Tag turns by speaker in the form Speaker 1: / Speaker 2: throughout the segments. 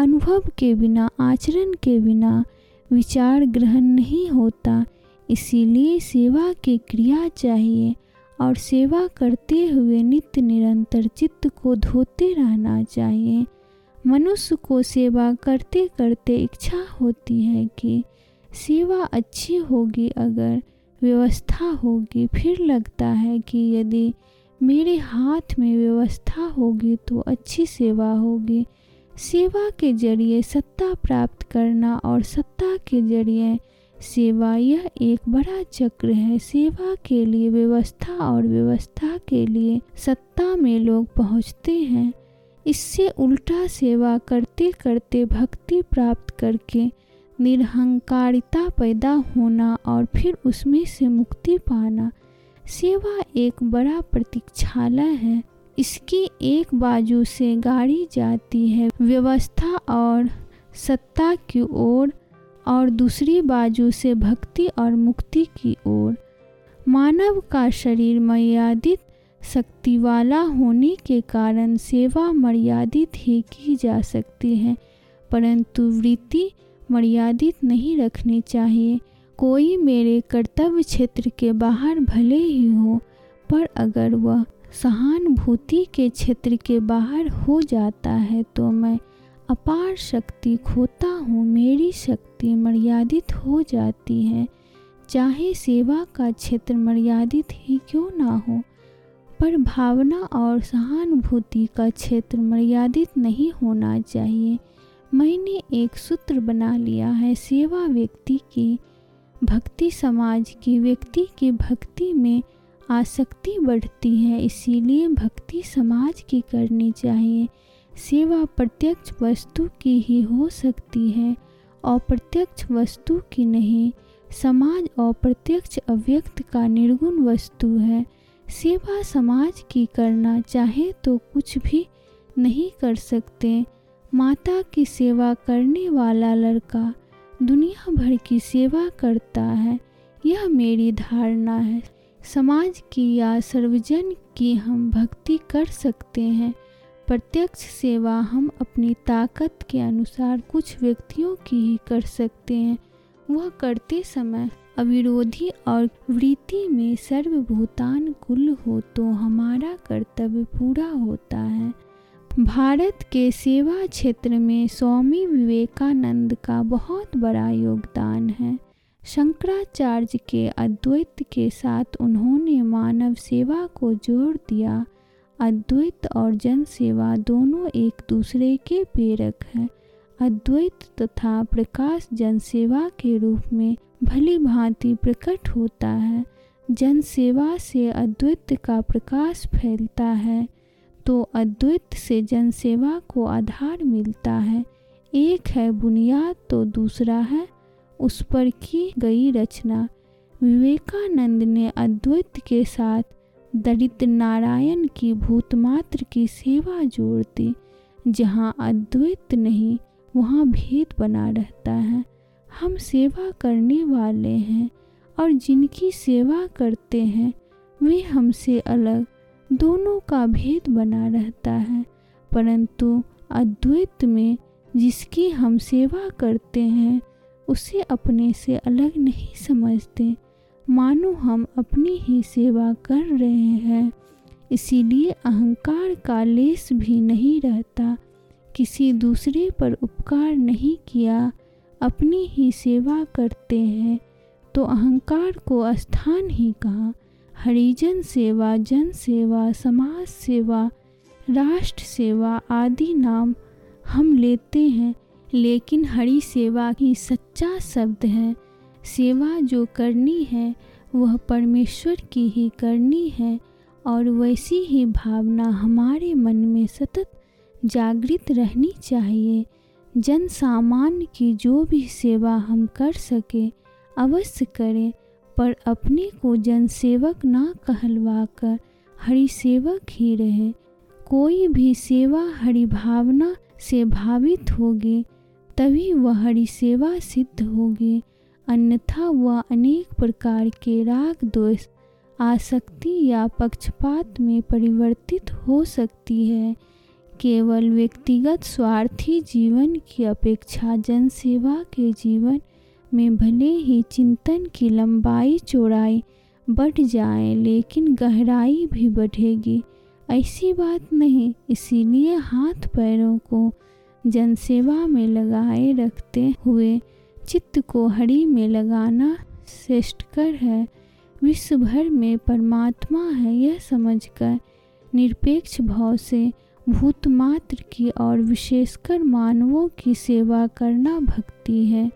Speaker 1: अनुभव के बिना, आचरण के बिना विचार ग्रहण नहीं होता। इसीलिए सेवा की क्रिया चाहिए और सेवा करते हुए नित्य निरंतर चित्त को धोते रहना चाहिए। मनुष्य को सेवा करते करते इच्छा होती है कि सेवा अच्छी होगी, अगर व्यवस्था होगी। फिर लगता है कि यदि मेरे हाथ में व्यवस्था होगी तो अच्छी सेवा होगी। सेवा के ज़रिए सत्ता प्राप्त करना और सत्ता के ज़रिए सेवा, यह एक बड़ा चक्र है। सेवा के लिए व्यवस्था और व्यवस्था के लिए सत्ता में लोग पहुँचते हैं। इससे उल्टा सेवा करते करते भक्ति प्राप्त करके निरहंकारिता पैदा होना और फिर उसमें से मुक्ति पाना। सेवा एक बड़ा प्रतीक्षालय है। इसकी एक बाजू से गाड़ी जाती है, व्यवस्था और सत्ता की ओर, और दूसरी बाजू से भक्ति और मुक्ति की ओर। मानव का शरीर मर्यादित शक्ति वाला होने के कारण सेवा मर्यादित ही की जा सकती है, परंतु वृत्ति मर्यादित नहीं रखनी चाहिए। कोई मेरे कर्तव्य क्षेत्र के बाहर भले ही हो, पर अगर वह सहानुभूति के क्षेत्र के बाहर हो जाता है तो मैं अपार शक्ति खोता हूँ, मेरी शक्ति मर्यादित हो जाती है। चाहे सेवा का क्षेत्र मर्यादित ही क्यों ना हो, पर भावना और सहानुभूति का क्षेत्र मर्यादित नहीं होना चाहिए। मैंने एक सूत्र बना लिया है, सेवा व्यक्ति की भक्ति समाज की व्यक्ति की भक्ति में आसक्ति बढ़ती है, इसीलिए भक्ति समाज की करनी चाहिए। सेवा प्रत्यक्ष वस्तु की ही हो सकती है, अप्रत्यक्ष वस्तु की नहीं। समाज अप्रत्यक्ष अव्यक्त का निर्गुण वस्तु है। सेवा समाज की करना चाहे तो कुछ भी नहीं कर सकते। माता की सेवा करने वाला लड़का दुनिया भर की सेवा करता है, यह मेरी धारणा है। समाज की या सर्वजन की हम भक्ति कर सकते हैं। प्रत्यक्ष सेवा हम अपनी ताकत के अनुसार कुछ व्यक्तियों की ही कर सकते हैं। वह करते समय अविरोधी और वृत्ति में सर्वभूतान कुल हो तो हमारा कर्तव्य पूरा होता है। भारत के सेवा क्षेत्र में स्वामी विवेकानंद का बहुत बड़ा योगदान है। शंकराचार्य के अद्वैत के साथ उन्होंने मानव सेवा को जोड़ दिया। अद्वैत और जन सेवा दोनों एक दूसरे के प्रेरक हैं। अद्वैत तथा प्रकाश जन सेवा के रूप में भली भांति प्रकट होता है। जन सेवा से अद्वैत का प्रकाश फैलता है तो अद्वैत से जन सेवा को आधार मिलता है। एक है बुनियाद तो दूसरा है उस पर की गई रचना। विवेकानंद ने अद्वैत के साथ दलित नारायण की भूतमात्र की सेवा जोड़ दी, जहाँ अद्वैत नहीं, वहाँ भेद बना रहता है। हम सेवा करने वाले हैं और जिनकी सेवा करते हैं, वे हमसे अलग, दोनों का भेद बना रहता है। परंतु अद्वैत में जिसकी हम सेवा करते हैं उसे अपने से अलग नहीं समझते। मानो हम अपनी ही सेवा कर रहे हैं। इसीलिए अहंकार का लेस भी नहीं रहता। किसी दूसरे पर उपकार नहीं किया। अपनी ही सेवा करते हैं। तो अहंकार को स्थान ही कहा? हरिजन सेवा, जन सेवा, समाज सेवा, राष्ट्र सेवा आदि नाम हम लेते हैं। लेकिन हरि सेवा ही सच्चा शब्द है। सेवा जो करनी है, वह परमेश्वर की ही करनी है और वैसी ही भावना हमारे मन में सतत जागृत रहनी चाहिए। जन सामान्य की जो भी सेवा हम कर सके, अवश्य करें, पर अपने को जन सेवक ना कहलवा कर हरि सेवक ही रहे। कोई भी सेवा हरि भावना से भावित होगी तभी वह हरि सेवा सिद्ध होगी अन्यथा वह अनेक प्रकार के राग दोष आसक्ति या पक्षपात में परिवर्तित हो सकती है। केवल व्यक्तिगत स्वार्थी जीवन की अपेक्षा जनसेवा के जीवन में भले ही चिंतन की लंबाई चौड़ाई बढ़ जाए, लेकिन गहराई भी बढ़ेगी। ऐसी बात नहीं, इसीलिए हाथ पैरों को जनसेवा में लगाए रखते हुए चित्त को हरि में लगाना श्रेष्ठकर है। विश्व भर में परमात्मा है यह समझकर निरपेक्ष भाव से भूतमात्र की और विशेषकर मानवों की सेवा करना भक्ति है।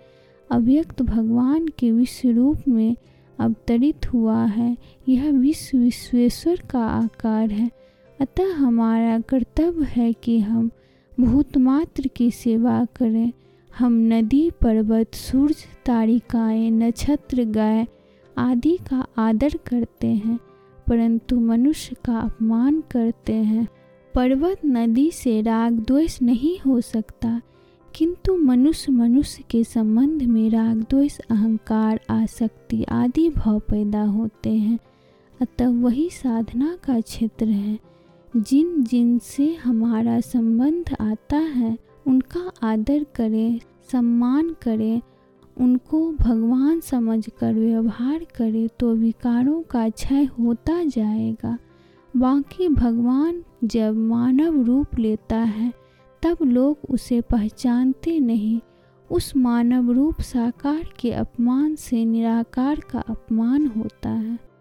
Speaker 1: अव्यक्त भगवान के विश्व रूप में अवतरित हुआ है। यह विश्व विश्वेश्वर का आकार है। अतः हमारा कर्तव्य है कि हम भूतमात्र की सेवा करें। हम नदी, पर्वत, सूरज, तारिकाएँ, नक्षत्र, गाय आदि का आदर करते हैं, परंतु मनुष्य का अपमान करते हैं। पर्वत, नदी से राग द्वेष नहीं हो सकता, किंतु मनुष्य मनुष्य के संबंध में राग द्वेष, अहंकार, आसक्ति आदि भाव पैदा होते हैं। अतः वही साधना का क्षेत्र है। जिन जिन से हमारा संबंध आता है, उनका आदर करें, सम्मान करें, उनको भगवान समझकर व्यवहार करें तो विकारों का क्षय होता जाएगा। बाकी भगवान जब मानव रूप लेता है, तब लोग उसे पहचानते नहीं। उस मानव रूप साकार के अपमान से निराकार का अपमान होता है।